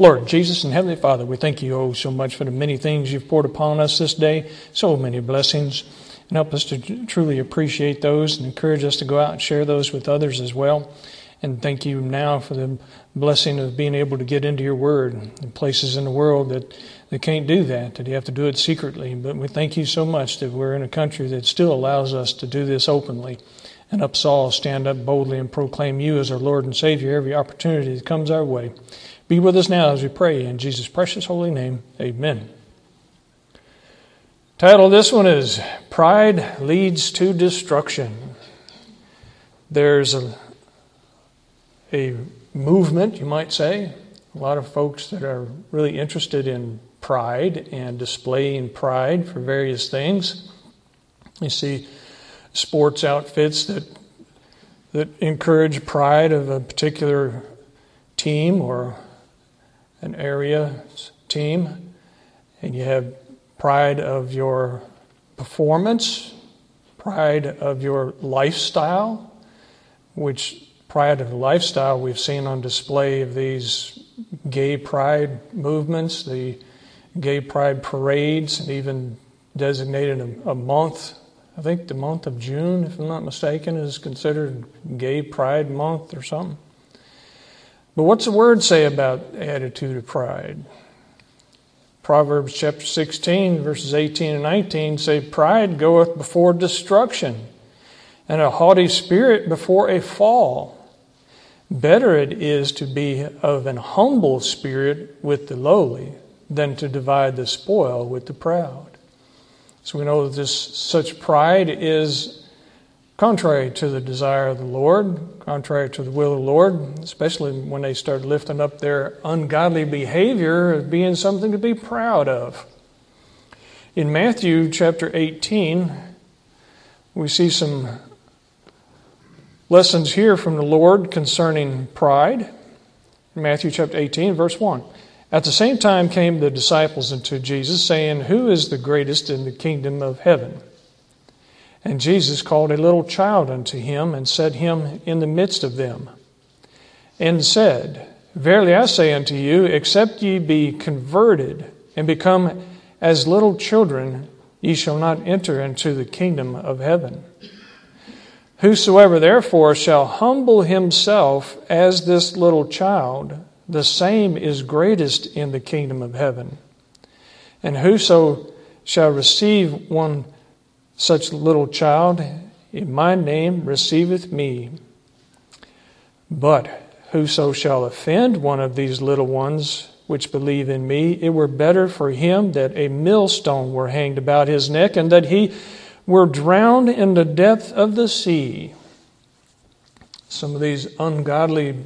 Lord Jesus and Heavenly Father, we thank you oh so much for the many things you've poured upon us this day, so many blessings, and help us to truly appreciate those and encourage us to go out and share those with others as well. And thank you now for the blessing of being able to get into your word in places in the world that they can't do that, that you have to do it secretly. But we thank you so much that we're in a country that still allows us to do this openly. And up Saul, stand up boldly and proclaim you as our Lord and Savior every opportunity that comes our way. Be with us now as we pray in Jesus' precious holy name. Amen. Title of this one is Pride Leads to Destruction. There's a, a movement, you might say, a lot of folks that are really interested in pride and displaying pride for various things. You see sports outfits that that encourage pride of a particular team or an area team, and you have pride of your performance, pride of your lifestyle, which pride of lifestyle we've seen on display of these gay pride movements, the gay pride parades, and even designated a, a month. I think the month of June, if I'm not mistaken, is considered Gay Pride Month or something. But what's the word say about attitude of pride? Proverbs chapter 16, verses 18 and 19 say, Pride goeth before destruction, and a haughty spirit before a fall. Better it is to be of an humble spirit with the lowly than to divide the spoil with the proud. So we know that this such pride is contrary to the desire of the Lord, contrary to the will of the Lord, especially when they start lifting up their ungodly behavior as being something to be proud of. In Matthew chapter 18, we see some lessons here from the Lord concerning pride. In Matthew chapter 18, verse 1. At the same time came the disciples unto Jesus, saying, Who is the greatest in the kingdom of heaven? And Jesus called a little child unto him, and set him in the midst of them, and said, Verily I say unto you, except ye be converted and become as little children, ye shall not enter into the kingdom of heaven. Whosoever therefore shall humble himself as this little child, the same is greatest in the kingdom of heaven. And whoso shall receive one such little child in my name receiveth me. But whoso shall offend one of these little ones which believe in me, it were better for him that a millstone were hanged about his neck and that he were drowned in the depth of the sea. Some of these ungodly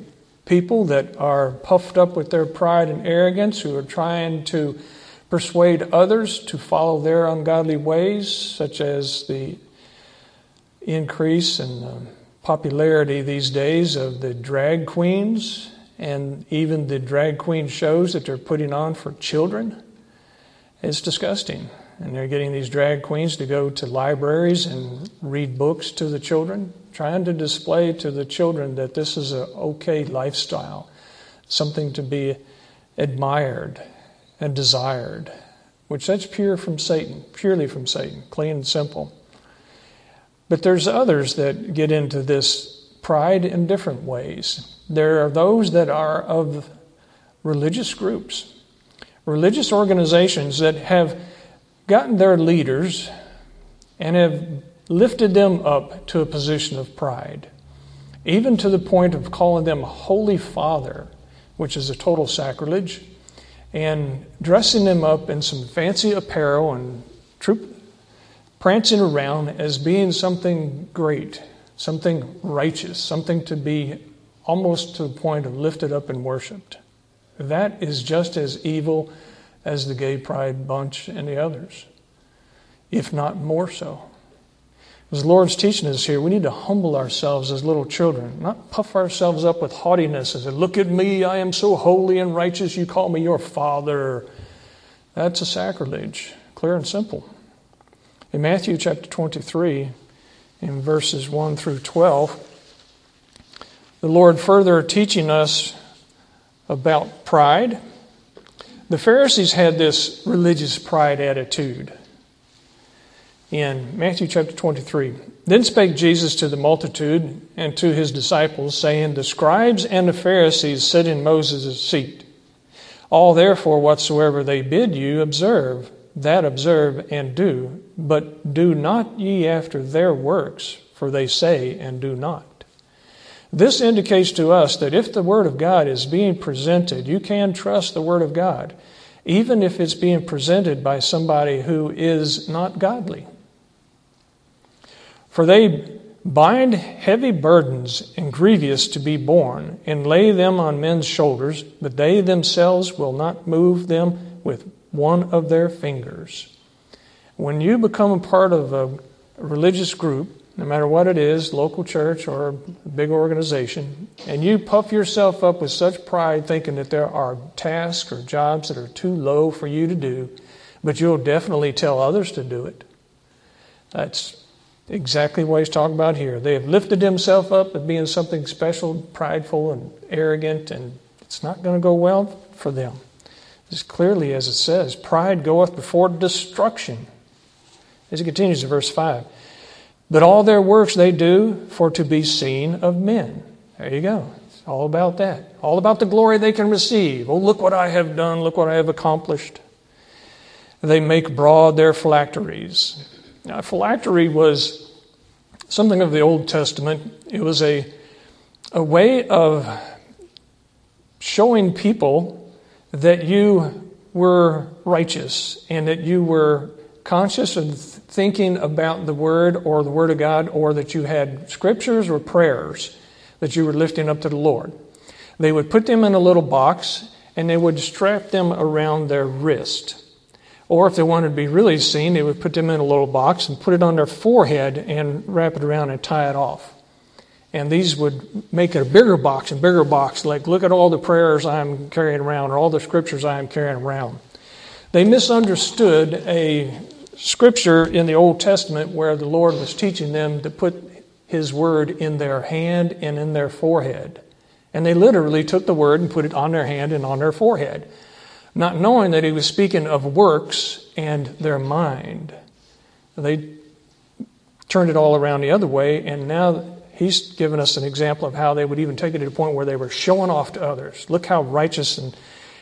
people that are puffed up with their pride and arrogance, who are trying to persuade others to follow their ungodly ways, such as the increase in popularity these days of the drag queens and even the drag queen shows that they're putting on for children. It's disgusting. And they're getting these drag queens to go to libraries and read books to the children trying to display to the children that this is an okay lifestyle, something to be admired and desired, which that's pure from Satan, purely from Satan, clean and simple. But there's others that get into this pride in different ways. There are those that are of religious groups, religious organizations that have gotten their leaders and have lifted them up to a position of pride, even to the point of calling them Holy Father, which is a total sacrilege, and dressing them up in some fancy apparel and troop, prancing around as being something great, something righteous, something to be almost to the point of lifted up and worshiped. That is just as evil as the gay pride bunch and the others, if not more so. As the Lord's teaching us here, we need to humble ourselves as little children, not puff ourselves up with haughtiness and say, Look at me, I am so holy and righteous, you call me your father. That's a sacrilege, clear and simple. In Matthew chapter 23, in verses 1 through 12, the Lord further teaching us about pride The Pharisees had this religious pride attitude. In Matthew chapter 23, then spake Jesus to the multitude and to his disciples, saying, The scribes and the Pharisees sit in Moses' seat. All therefore whatsoever they bid you observe, that observe and do, but do not ye after their works, for they say and do not. This indicates to us that if the Word of God is being presented, you can trust the Word of God, even if it's being presented by somebody who is not godly. For they bind heavy burdens and grievous to be borne, and lay them on men's shoulders, but they themselves will not move them with one of their fingers. When you become a part of a religious group, no matter what it is, local church or a big organization, and you puff yourself up with such pride thinking that there are tasks or jobs that are too low for you to do, but you'll definitely tell others to do it. That's exactly what he's talking about here. They have lifted themselves up as being something special, prideful, and arrogant, and it's not going to go well for them. As clearly as it says, pride goeth before destruction. As it continues in verse 5. But all their works they do for to be seen of men. There you go. It's all about that. All about the glory they can receive. Oh, look what I have done. Look what I have accomplished. They make broad their phylacteries. Now, phylactery was something of the Old Testament. It was a, a way of showing people that you were righteous and that you were conscious of thinking about the Word or the Word of God, or that you had scriptures or prayers that you were lifting up to the Lord. They would put them in a little box and they would strap them around their wrist. Or if they wanted to be really seen, they would put them in a little box and put it on their forehead and wrap it around and tie it off. And these would make it a bigger box and bigger box, like, look at all the prayers I'm carrying around or all the scriptures I am carrying around. They misunderstood a scripture in the Old Testament where the Lord was teaching them to put His word in their hand and in their forehead. And they literally took the word and put it on their hand and on their forehead not knowing that he was speaking of works and their mind. They turned it all around the other way, and now he's given us an example of how they would even take it to the point where they were showing off to others. Look how righteous and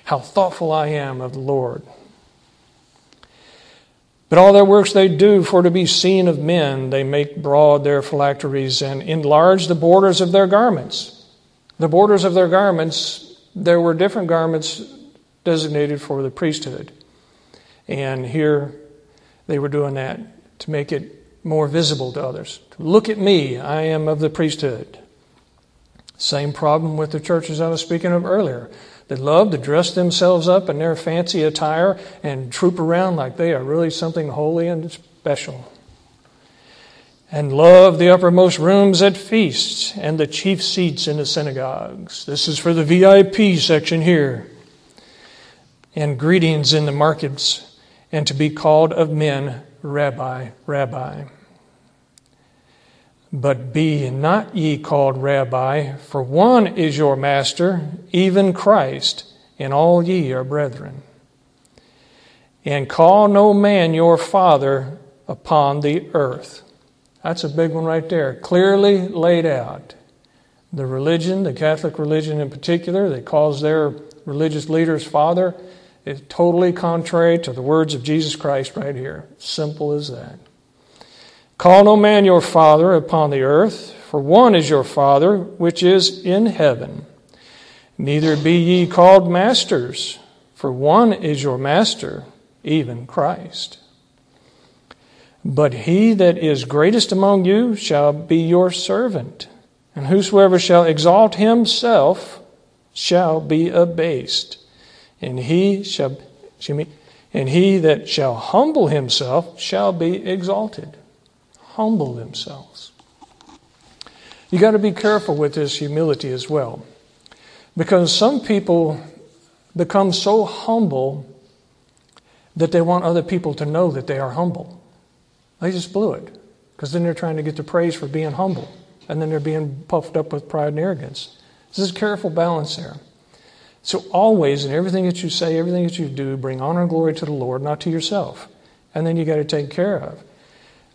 how thoughtful I am of the Lord. But all their works they do for to be seen of men, they make broad their phylacteries and enlarge the borders of their garments. The borders of their garments, there were different garments designated for the priesthood. And here they were doing that to make it more visible to others. Look at me, I am of the priesthood. Same problem with the churches I was speaking of earlier. They love to dress themselves up in their fancy attire and troop around like they are really something holy and special. And love the uppermost rooms at feasts and the chief seats in the synagogues. This is for the VIP section here and greetings in the markets, and to be called of men, Rabbi, Rabbi. But be not ye called Rabbi, for one is your master, even Christ, and all ye are brethren. And call no man your father upon the earth. That's a big one right there, clearly laid out. The religion, the Catholic religion in particular, that calls their religious leaders father, is totally contrary to the words of Jesus Christ right here. Simple as that. Call no man your father upon the earth, for one is your father which is in heaven. Neither be ye called masters, for one is your master, even Christ. But he that is greatest among you shall be your servant, and whosoever shall exalt himself shall be abased and he shall and he that shall humble himself shall be exalted. Humble themselves. You got to be careful with this humility as well. Because some people become so humble that they want other people to know that they are humble. They just blew it. Because then they're trying to get the praise for being humble. And then they're being puffed up with pride and arrogance. This is a careful balance there. So always in everything that you say, everything that you do, bring honor and glory to the Lord, not to yourself. And then you got to take care of.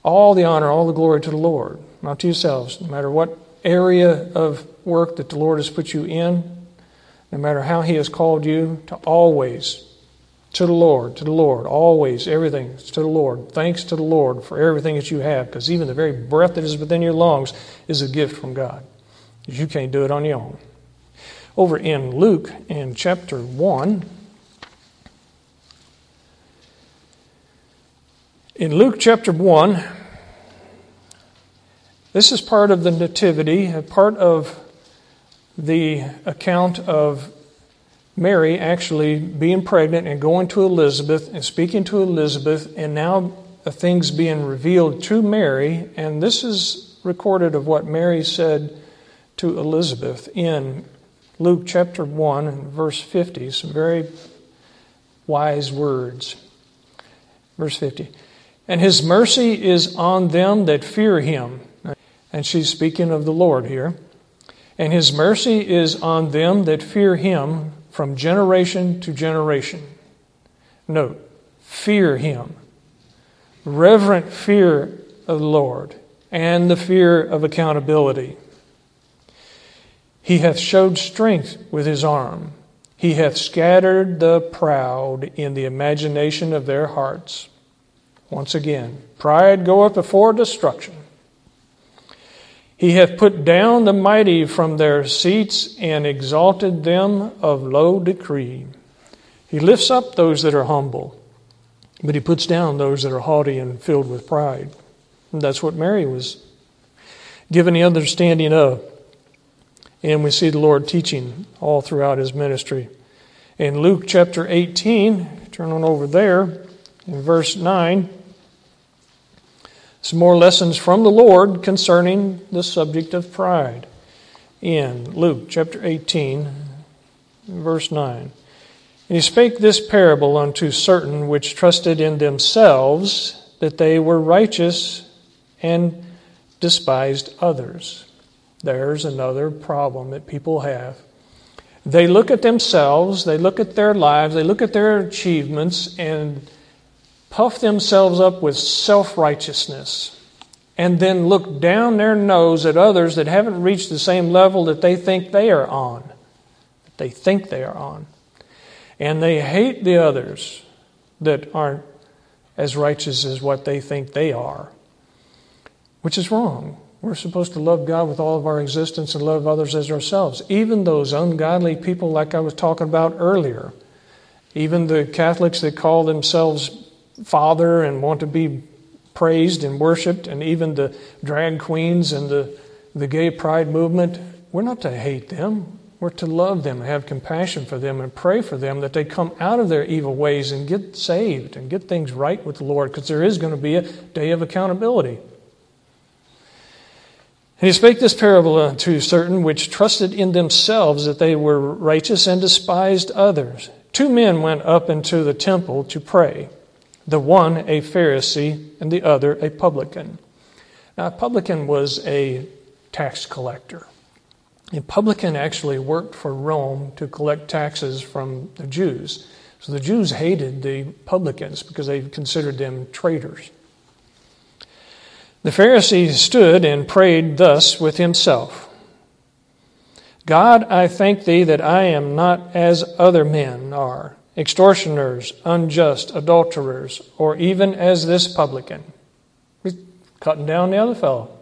All the honor, all the glory to the Lord, not to yourselves, no matter what area of work that the Lord has put you in, no matter how He has called you, to always to the Lord, to the Lord, always, everything to the Lord. Thanks to the Lord for everything that you have, because even the very breath that is within your lungs is a gift from God. You can't do it on your own. Over in Luke, in chapter 1, in Luke chapter 1, this is part of the Nativity, part of the account of Mary actually being pregnant and going to Elizabeth and speaking to Elizabeth, and now things being revealed to Mary. And this is recorded of what Mary said to Elizabeth in Luke chapter 1, verse 50. Some very wise words. Verse 50. And his mercy is on them that fear him. And she's speaking of the Lord here. And his mercy is on them that fear him from generation to generation. Note, fear Him. Reverent fear of the Lord and the fear of accountability. He hath showed strength with his arm. He hath scattered the proud in the imagination of their hearts. Once again, pride goeth before destruction, he hath put down the mighty from their seats and exalted them of low decree. He lifts up those that are humble, but he puts down those that are haughty and filled with pride. And that's what Mary was given the understanding of. And we see the Lord teaching all throughout his ministry. In Luke chapter 18, turn on over there, in verse 9. Some more lessons from the Lord concerning the subject of pride in Luke chapter 18, verse 9. And he spake this parable unto certain which trusted in themselves that they were righteous and despised others. There's another problem that people have. They look at themselves, they look at their lives, they look at their achievements, and puff themselves up with self righteousness and then look down their nose at others that haven't reached the same level that they think they are on. That they think they are on. And they hate the others that aren't as righteous as what they think they are, which is wrong. We're supposed to love God with all of our existence and love others as ourselves, even those ungodly people, like I was talking about earlier. Even the Catholics that call themselves Father and want to be praised and worshiped, and even the drag queens and the, the gay pride movement, we're not to hate them. We're to love them have compassion for them and pray for them that they come out of their evil ways and get saved and get things right with the Lord because there is going to be a day of accountability. And he spake this parable unto certain which trusted in themselves that they were righteous and despised others. Two men went up into the temple to pray the one a Pharisee and the other a publican. Now, a publican was a tax collector. A publican actually worked for Rome to collect taxes from the Jews. So the Jews hated the publicans because they considered them traitors. The Pharisee stood and prayed thus with himself God, I thank thee that I am not as other men are extortioners, unjust, adulterers, or even as this publican. He's cutting down the other fellow.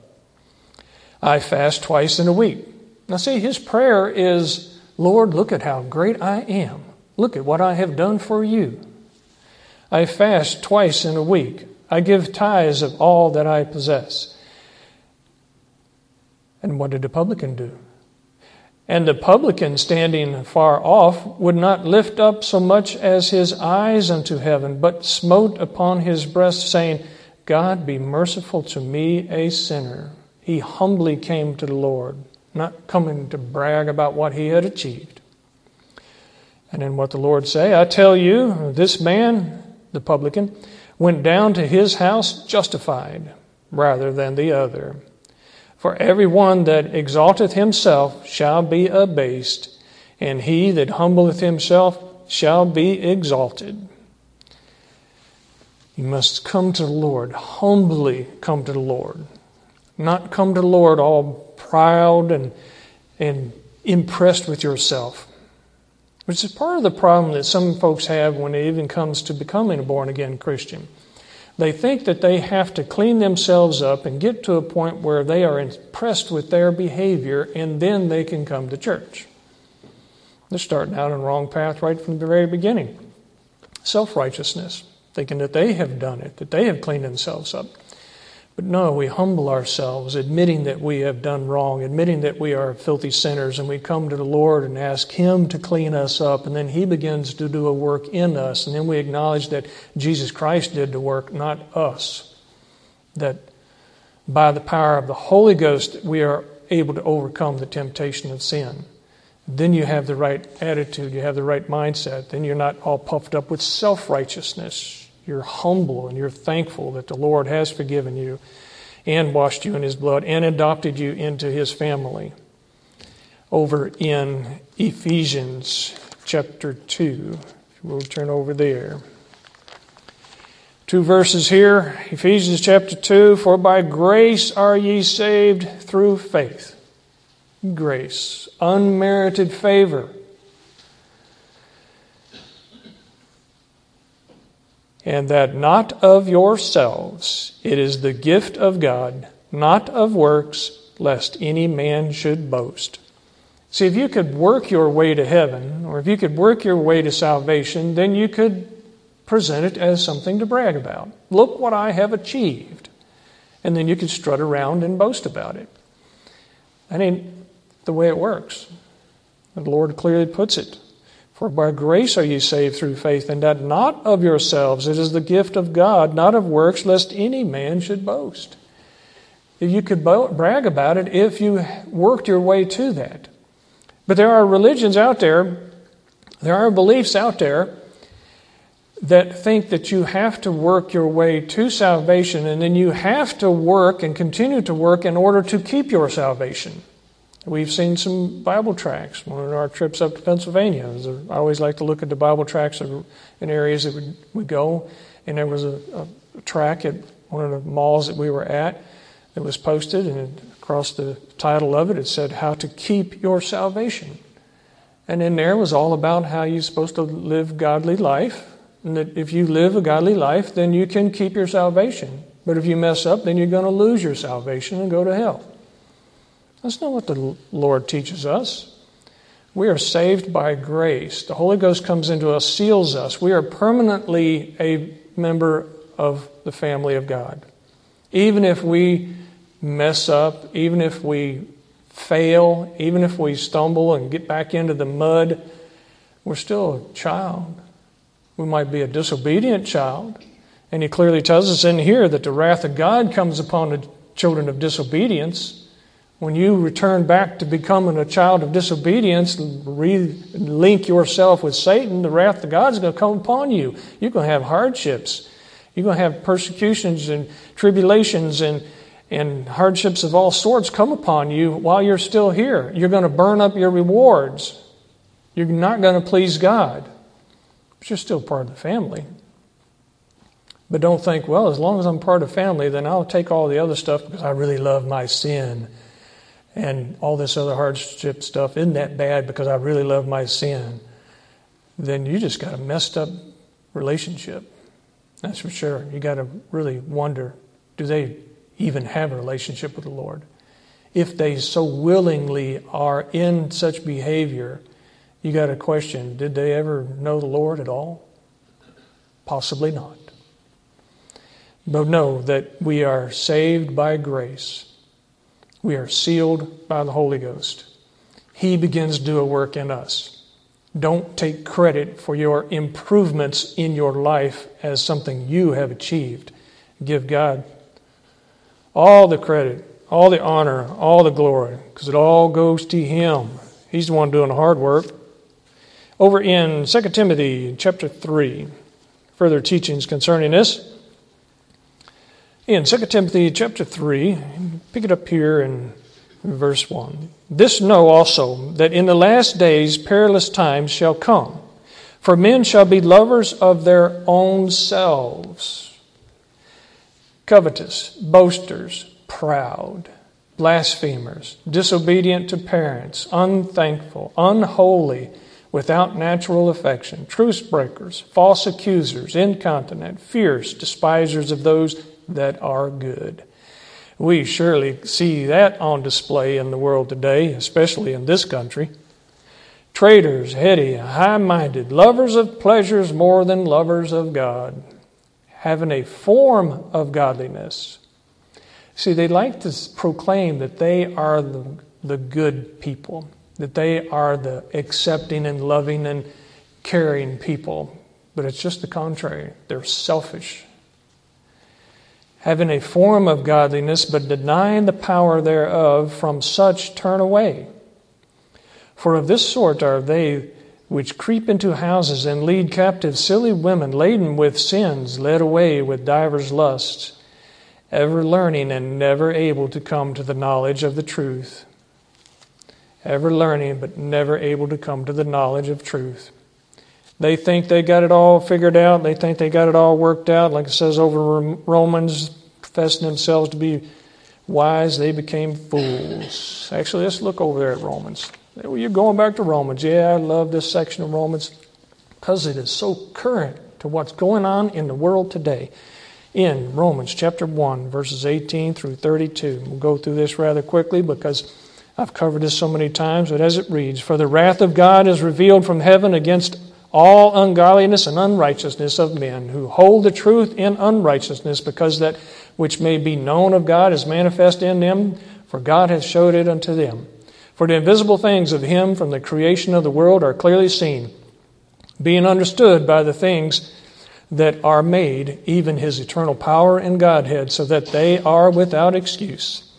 I fast twice in a week. Now, see, his prayer is, Lord, look at how great I am. Look at what I have done for you. I fast twice in a week. I give tithes of all that I possess. And what did the publican do? And the publican standing far off would not lift up so much as his eyes unto heaven, but smote upon his breast, saying, God be merciful to me, a sinner. He humbly came to the Lord, not coming to brag about what he had achieved. And then what the Lord say? I tell you, this man, the publican, went down to his house justified rather than the other. For every one that exalteth himself shall be abased, and he that humbleth himself shall be exalted. You must come to the Lord, humbly come to the Lord. Not come to the Lord all proud and, and impressed with yourself. Which is part of the problem that some folks have when it even comes to becoming a born again Christian. They think that they have to clean themselves up and get to a point where they are impressed with their behavior and then they can come to church. They're starting out on the wrong path right from the very beginning. Self righteousness thinking that they have done it, that they have cleaned themselves up. But no, we humble ourselves, admitting that we have done wrong, admitting that we are filthy sinners, and we come to the Lord and ask Him to clean us up, and then He begins to do a work in us, and then we acknowledge that Jesus Christ did the work, not us. That by the power of the Holy Ghost, we are able to overcome the temptation of sin. Then you have the right attitude, you have the right mindset, then you're not all puffed up with self righteousness you're humble and you're thankful that the Lord has forgiven you and washed you in His blood and adopted you into His family. Over in Ephesians chapter 2, we'll turn over there. Two verses here Ephesians chapter 2 For by grace are ye saved through faith. Grace, unmerited favor and that not of yourselves, it is the gift of God, not of works, lest any man should boast. See, if you could work your way to heaven, or if you could work your way to salvation, then you could present it as something to brag about. Look what I have achieved. And then you could strut around and boast about it. That ain't the way it works. The Lord clearly puts it. For by grace are ye saved through faith, and that not of yourselves. It is the gift of God, not of works, lest any man should boast. You could brag about it if you worked your way to that. But there are religions out there, there are beliefs out there that think that you have to work your way to salvation and then you have to work and continue to work in order to keep your salvation. We've seen some Bible tracts. One of our trips up to Pennsylvania, I always like to look at the Bible tracts in areas that we go. And there was a, a track at one of the malls that we were at that was posted, and across the title of it, it said, How to Keep Your Salvation. And in there was all about how you're supposed to live godly life, and that if you live a godly life, then you can keep your salvation. But if you mess up, then you're going to lose your salvation and go to hell. That's not what the Lord teaches us. We are saved by grace. The Holy Ghost comes into us, seals us. We are permanently a member of the family of God. Even if we mess up, even if we fail, even if we stumble and get back into the mud, we're still a child. We might be a disobedient child. And he clearly tells us in here that the wrath of God comes upon the children of disobedience. When you return back to becoming a child of disobedience, link yourself with Satan, the wrath of God is going to come upon you. You're going to have hardships. You're going to have persecutions and tribulations and, and hardships of all sorts come upon you while you're still here. You're going to burn up your rewards. You're not going to please God. But you're still part of the family. But don't think, well, as long as I'm part of family, then I'll take all the other stuff because I really love my sin and all this other hardship stuff isn't that bad because I really love my sin, then you just got a messed up relationship. That's for sure. You got to really wonder do they even have a relationship with the Lord? If they so willingly are in such behavior, you got to question did they ever know the Lord at all? Possibly not. But know that we are saved by grace we are sealed by the Holy Ghost. He begins to do a work in us. Don't take credit for your improvements in your life as something you have achieved. Give God all the credit, all the honor, all the glory, because it all goes to Him. He's the one doing the hard work. Over in 2 Timothy chapter 3, further teachings concerning this. In 2 Timothy chapter 3, pick it up here in verse 1. This know also that in the last days perilous times shall come. For men shall be lovers of their own selves, covetous, boasters, proud, blasphemers, disobedient to parents, unthankful, unholy, without natural affection, truce breakers, false accusers, incontinent, fierce, despisers of those that are good. We surely see that on display in the world today, especially in this country. Traitors, heady, high minded, lovers of pleasures more than lovers of God, having a form of godliness. See, they like to proclaim that they are the, the good people that they are the accepting and loving and caring people. But it's just the contrary. They're selfish. Having a form of godliness, but denying the power thereof, from such turn away. For of this sort are they which creep into houses and lead captive silly women laden with sins, led away with divers lusts, ever learning and never able to come to the knowledge of the truth ever learning but never able to come to the knowledge of truth. They think they got it all figured out. They think they got it all worked out. Like it says over Romans, professing themselves to be wise, they became fools. Actually, let's look over there at Romans. You're going back to Romans. Yeah, I love this section of Romans because it is so current to what's going on in the world today. In Romans chapter 1, verses 18 through 32. We'll go through this rather quickly because I've covered this so many times, but as it reads For the wrath of God is revealed from heaven against all ungodliness and unrighteousness of men who hold the truth in unrighteousness, because that which may be known of God is manifest in them, for God hath showed it unto them. For the invisible things of Him from the creation of the world are clearly seen, being understood by the things that are made, even His eternal power and Godhead, so that they are without excuse.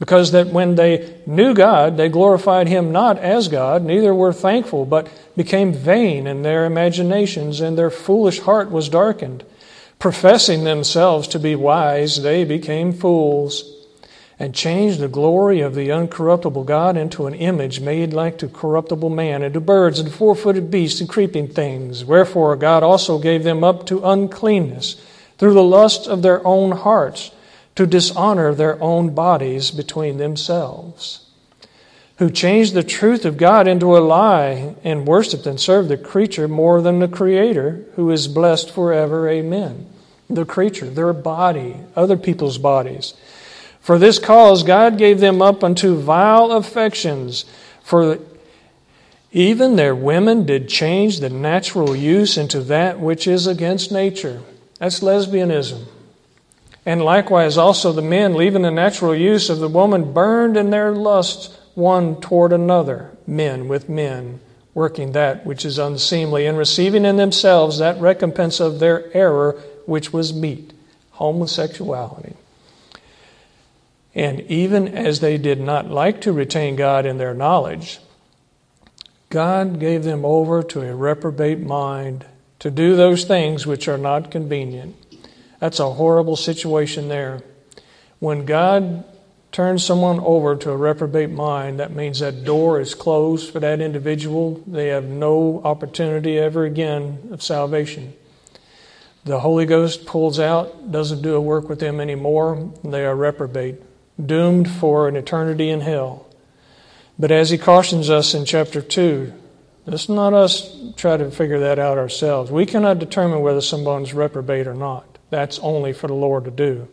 Because that when they knew God, they glorified Him not as God, neither were thankful, but became vain in their imaginations, and their foolish heart was darkened. Professing themselves to be wise, they became fools, and changed the glory of the uncorruptible God into an image made like to corruptible man, and to birds, and four footed beasts, and creeping things. Wherefore God also gave them up to uncleanness through the lust of their own hearts to dishonor their own bodies between themselves, who changed the truth of God into a lie and worshiped and served the creature more than the Creator, who is blessed forever. Amen. The creature, their body, other people's bodies. For this cause God gave them up unto vile affections, for even their women did change the natural use into that which is against nature. That's lesbianism. And likewise, also the men, leaving the natural use of the woman, burned in their lusts one toward another, men with men, working that which is unseemly, and receiving in themselves that recompense of their error which was meet, homosexuality. And even as they did not like to retain God in their knowledge, God gave them over to a reprobate mind to do those things which are not convenient that's a horrible situation there. When God turns someone over to a reprobate mind, that means that door is closed for that individual. They have no opportunity ever again of salvation. The Holy Ghost pulls out, doesn't do a work with them anymore. They are reprobate, doomed for an eternity in hell. But as he cautions us in chapter 2, let's not us try to figure that out ourselves. We cannot determine whether someone's reprobate or not. That's only for the Lord to do.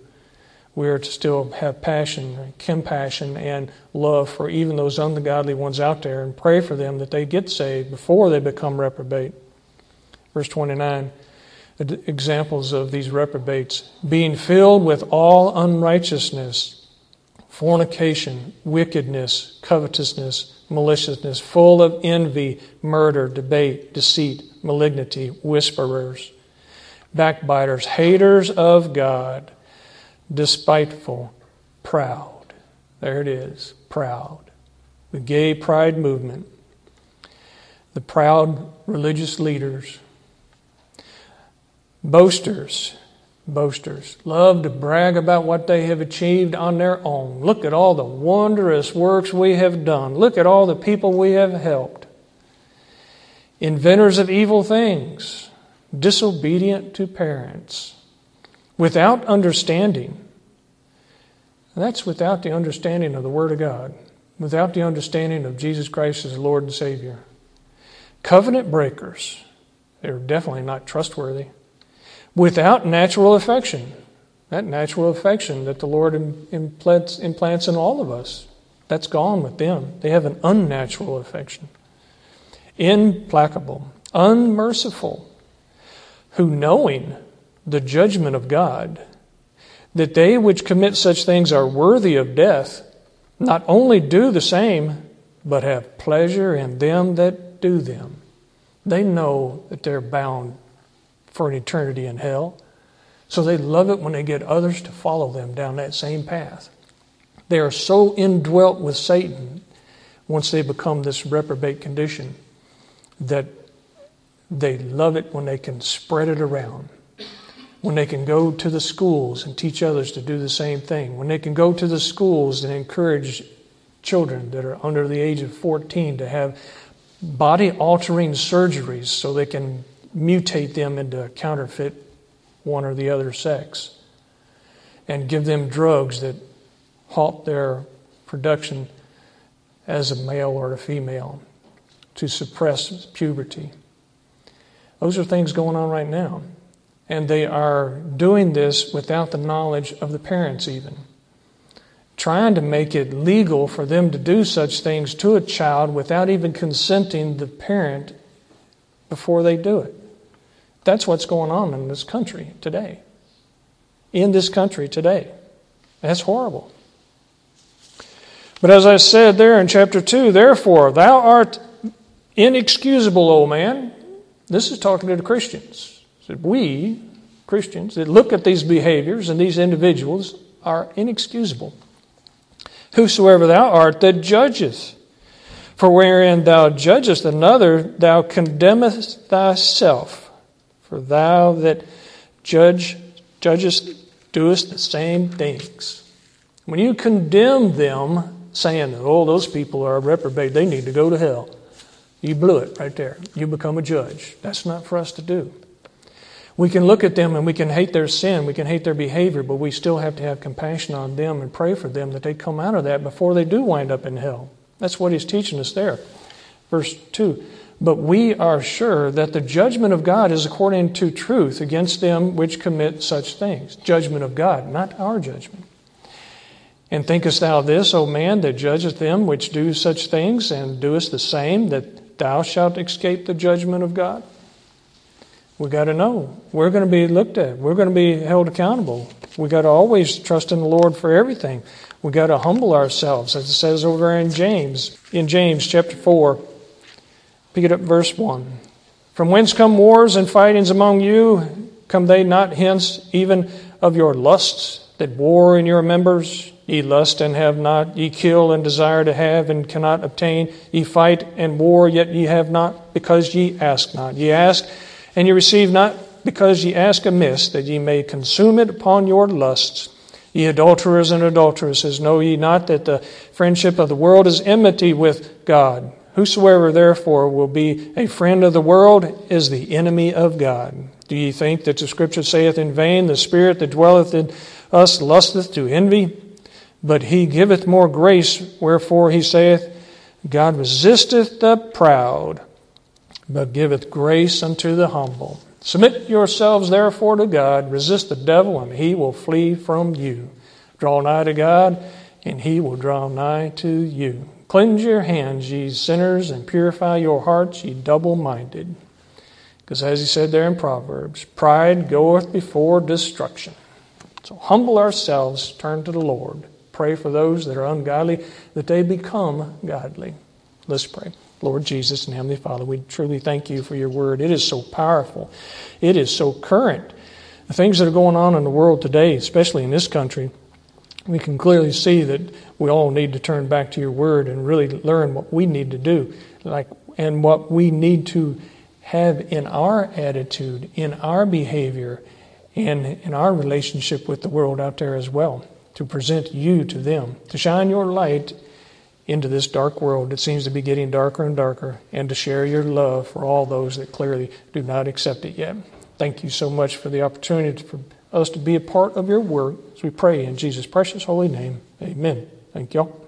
We are to still have passion, compassion, and love for even those ungodly ones out there and pray for them that they get saved before they become reprobate. Verse 29 examples of these reprobates being filled with all unrighteousness, fornication, wickedness, covetousness, maliciousness, full of envy, murder, debate, deceit, malignity, whisperers backbiters, haters of God, despiteful, proud. There it is, proud. The gay pride movement, the proud religious leaders, boasters, boasters, love to brag about what they have achieved on their own. Look at all the wondrous works we have done. Look at all the people we have helped. Inventors of evil things, disobedient to parents, without understanding. that's without the understanding of the Word of God, without the understanding of Jesus Christ as Lord and Savior. Covenant breakers, they're definitely not trustworthy without natural affection. That natural affection that the Lord implants, implants in all of us, that's gone with them. They have an unnatural affection. Implacable, unmerciful, who knowing the judgment of God, that they which commit such things are worthy of death, not only do the same, but have pleasure in them that do them. They know that they're bound for an eternity in hell. So they love it when they get others to follow them down that same path. They are so indwelt with Satan once they become this reprobate condition that they love it when they can spread it around. When they can go to the schools and teach others to do the same thing. When they can go to the schools and encourage children that are under the age of 14 to have body altering surgeries so they can mutate them into counterfeit one or the other sex and give them drugs that halt their production as a male or a female to suppress puberty. Those are things going on right now. And they are doing this without the knowledge of the parents, even. Trying to make it legal for them to do such things to a child without even consenting the parent before they do it. That's what's going on in this country today. In this country today. That's horrible. But as I said there in chapter 2, therefore, thou art inexcusable, O man. This is talking to the Christians. That we, Christians, that look at these behaviors and these individuals are inexcusable. Whosoever thou art that judgeth. For wherein thou judgest another, thou condemnest thyself. For thou that judge, judgest doest the same things. When you condemn them, saying, oh, those people are reprobate, they need to go to hell, you blew it right there. You become a judge. That's not for us to do. We can look at them and we can hate their sin, we can hate their behavior, but we still have to have compassion on them and pray for them that they come out of that before they do wind up in hell. That's what he's teaching us there. Verse 2 but we are sure that the judgment of God is according to truth against them which commit such things. Judgment of God, not our judgment. And thinkest thou this, O man, that judgest them which do such things, and doest the same, that thou shalt escape the judgment of God? We got to know. We're going to be looked at. We're going to be held accountable. We got to always trust in the Lord for everything. We got to humble ourselves, as it says over in James, in James chapter 4. Pick it up, verse 1. From whence come wars and fightings among you? Come they not hence even of your lusts that war in your members? Ye lust and have not, ye kill and desire to have and cannot obtain. Ye fight and war, yet ye have not, because ye ask not. Ye ask and ye receive not, because ye ask amiss, that ye may consume it upon your lusts. Ye adulterers and adulteresses, know ye not that the friendship of the world is enmity with God? Whosoever therefore will be a friend of the world is the enemy of God. Do ye think that the Scripture saith in vain, The Spirit that dwelleth in us lusteth to envy? But he giveth more grace, wherefore he saith, God resisteth the proud, but giveth grace unto the humble. Submit yourselves therefore to God, resist the devil, and he will flee from you. Draw nigh to God, and he will draw nigh to you. Cleanse your hands, ye sinners, and purify your hearts, ye double minded. Because as he said there in Proverbs, pride goeth before destruction. So humble ourselves, turn to the Lord. Pray for those that are ungodly, that they become godly. Let's pray. Lord Jesus and Heavenly Father, we truly thank you for your word. It is so powerful, it is so current. The things that are going on in the world today, especially in this country, we can clearly see that we all need to turn back to your word and really learn what we need to do like and what we need to have in our attitude in our behavior and in our relationship with the world out there as well, to present you to them, to shine your light into this dark world that seems to be getting darker and darker, and to share your love for all those that clearly do not accept it yet. Thank you so much for the opportunity for us to be a part of your work as we pray in Jesus' precious holy name. Amen. Thank y'all.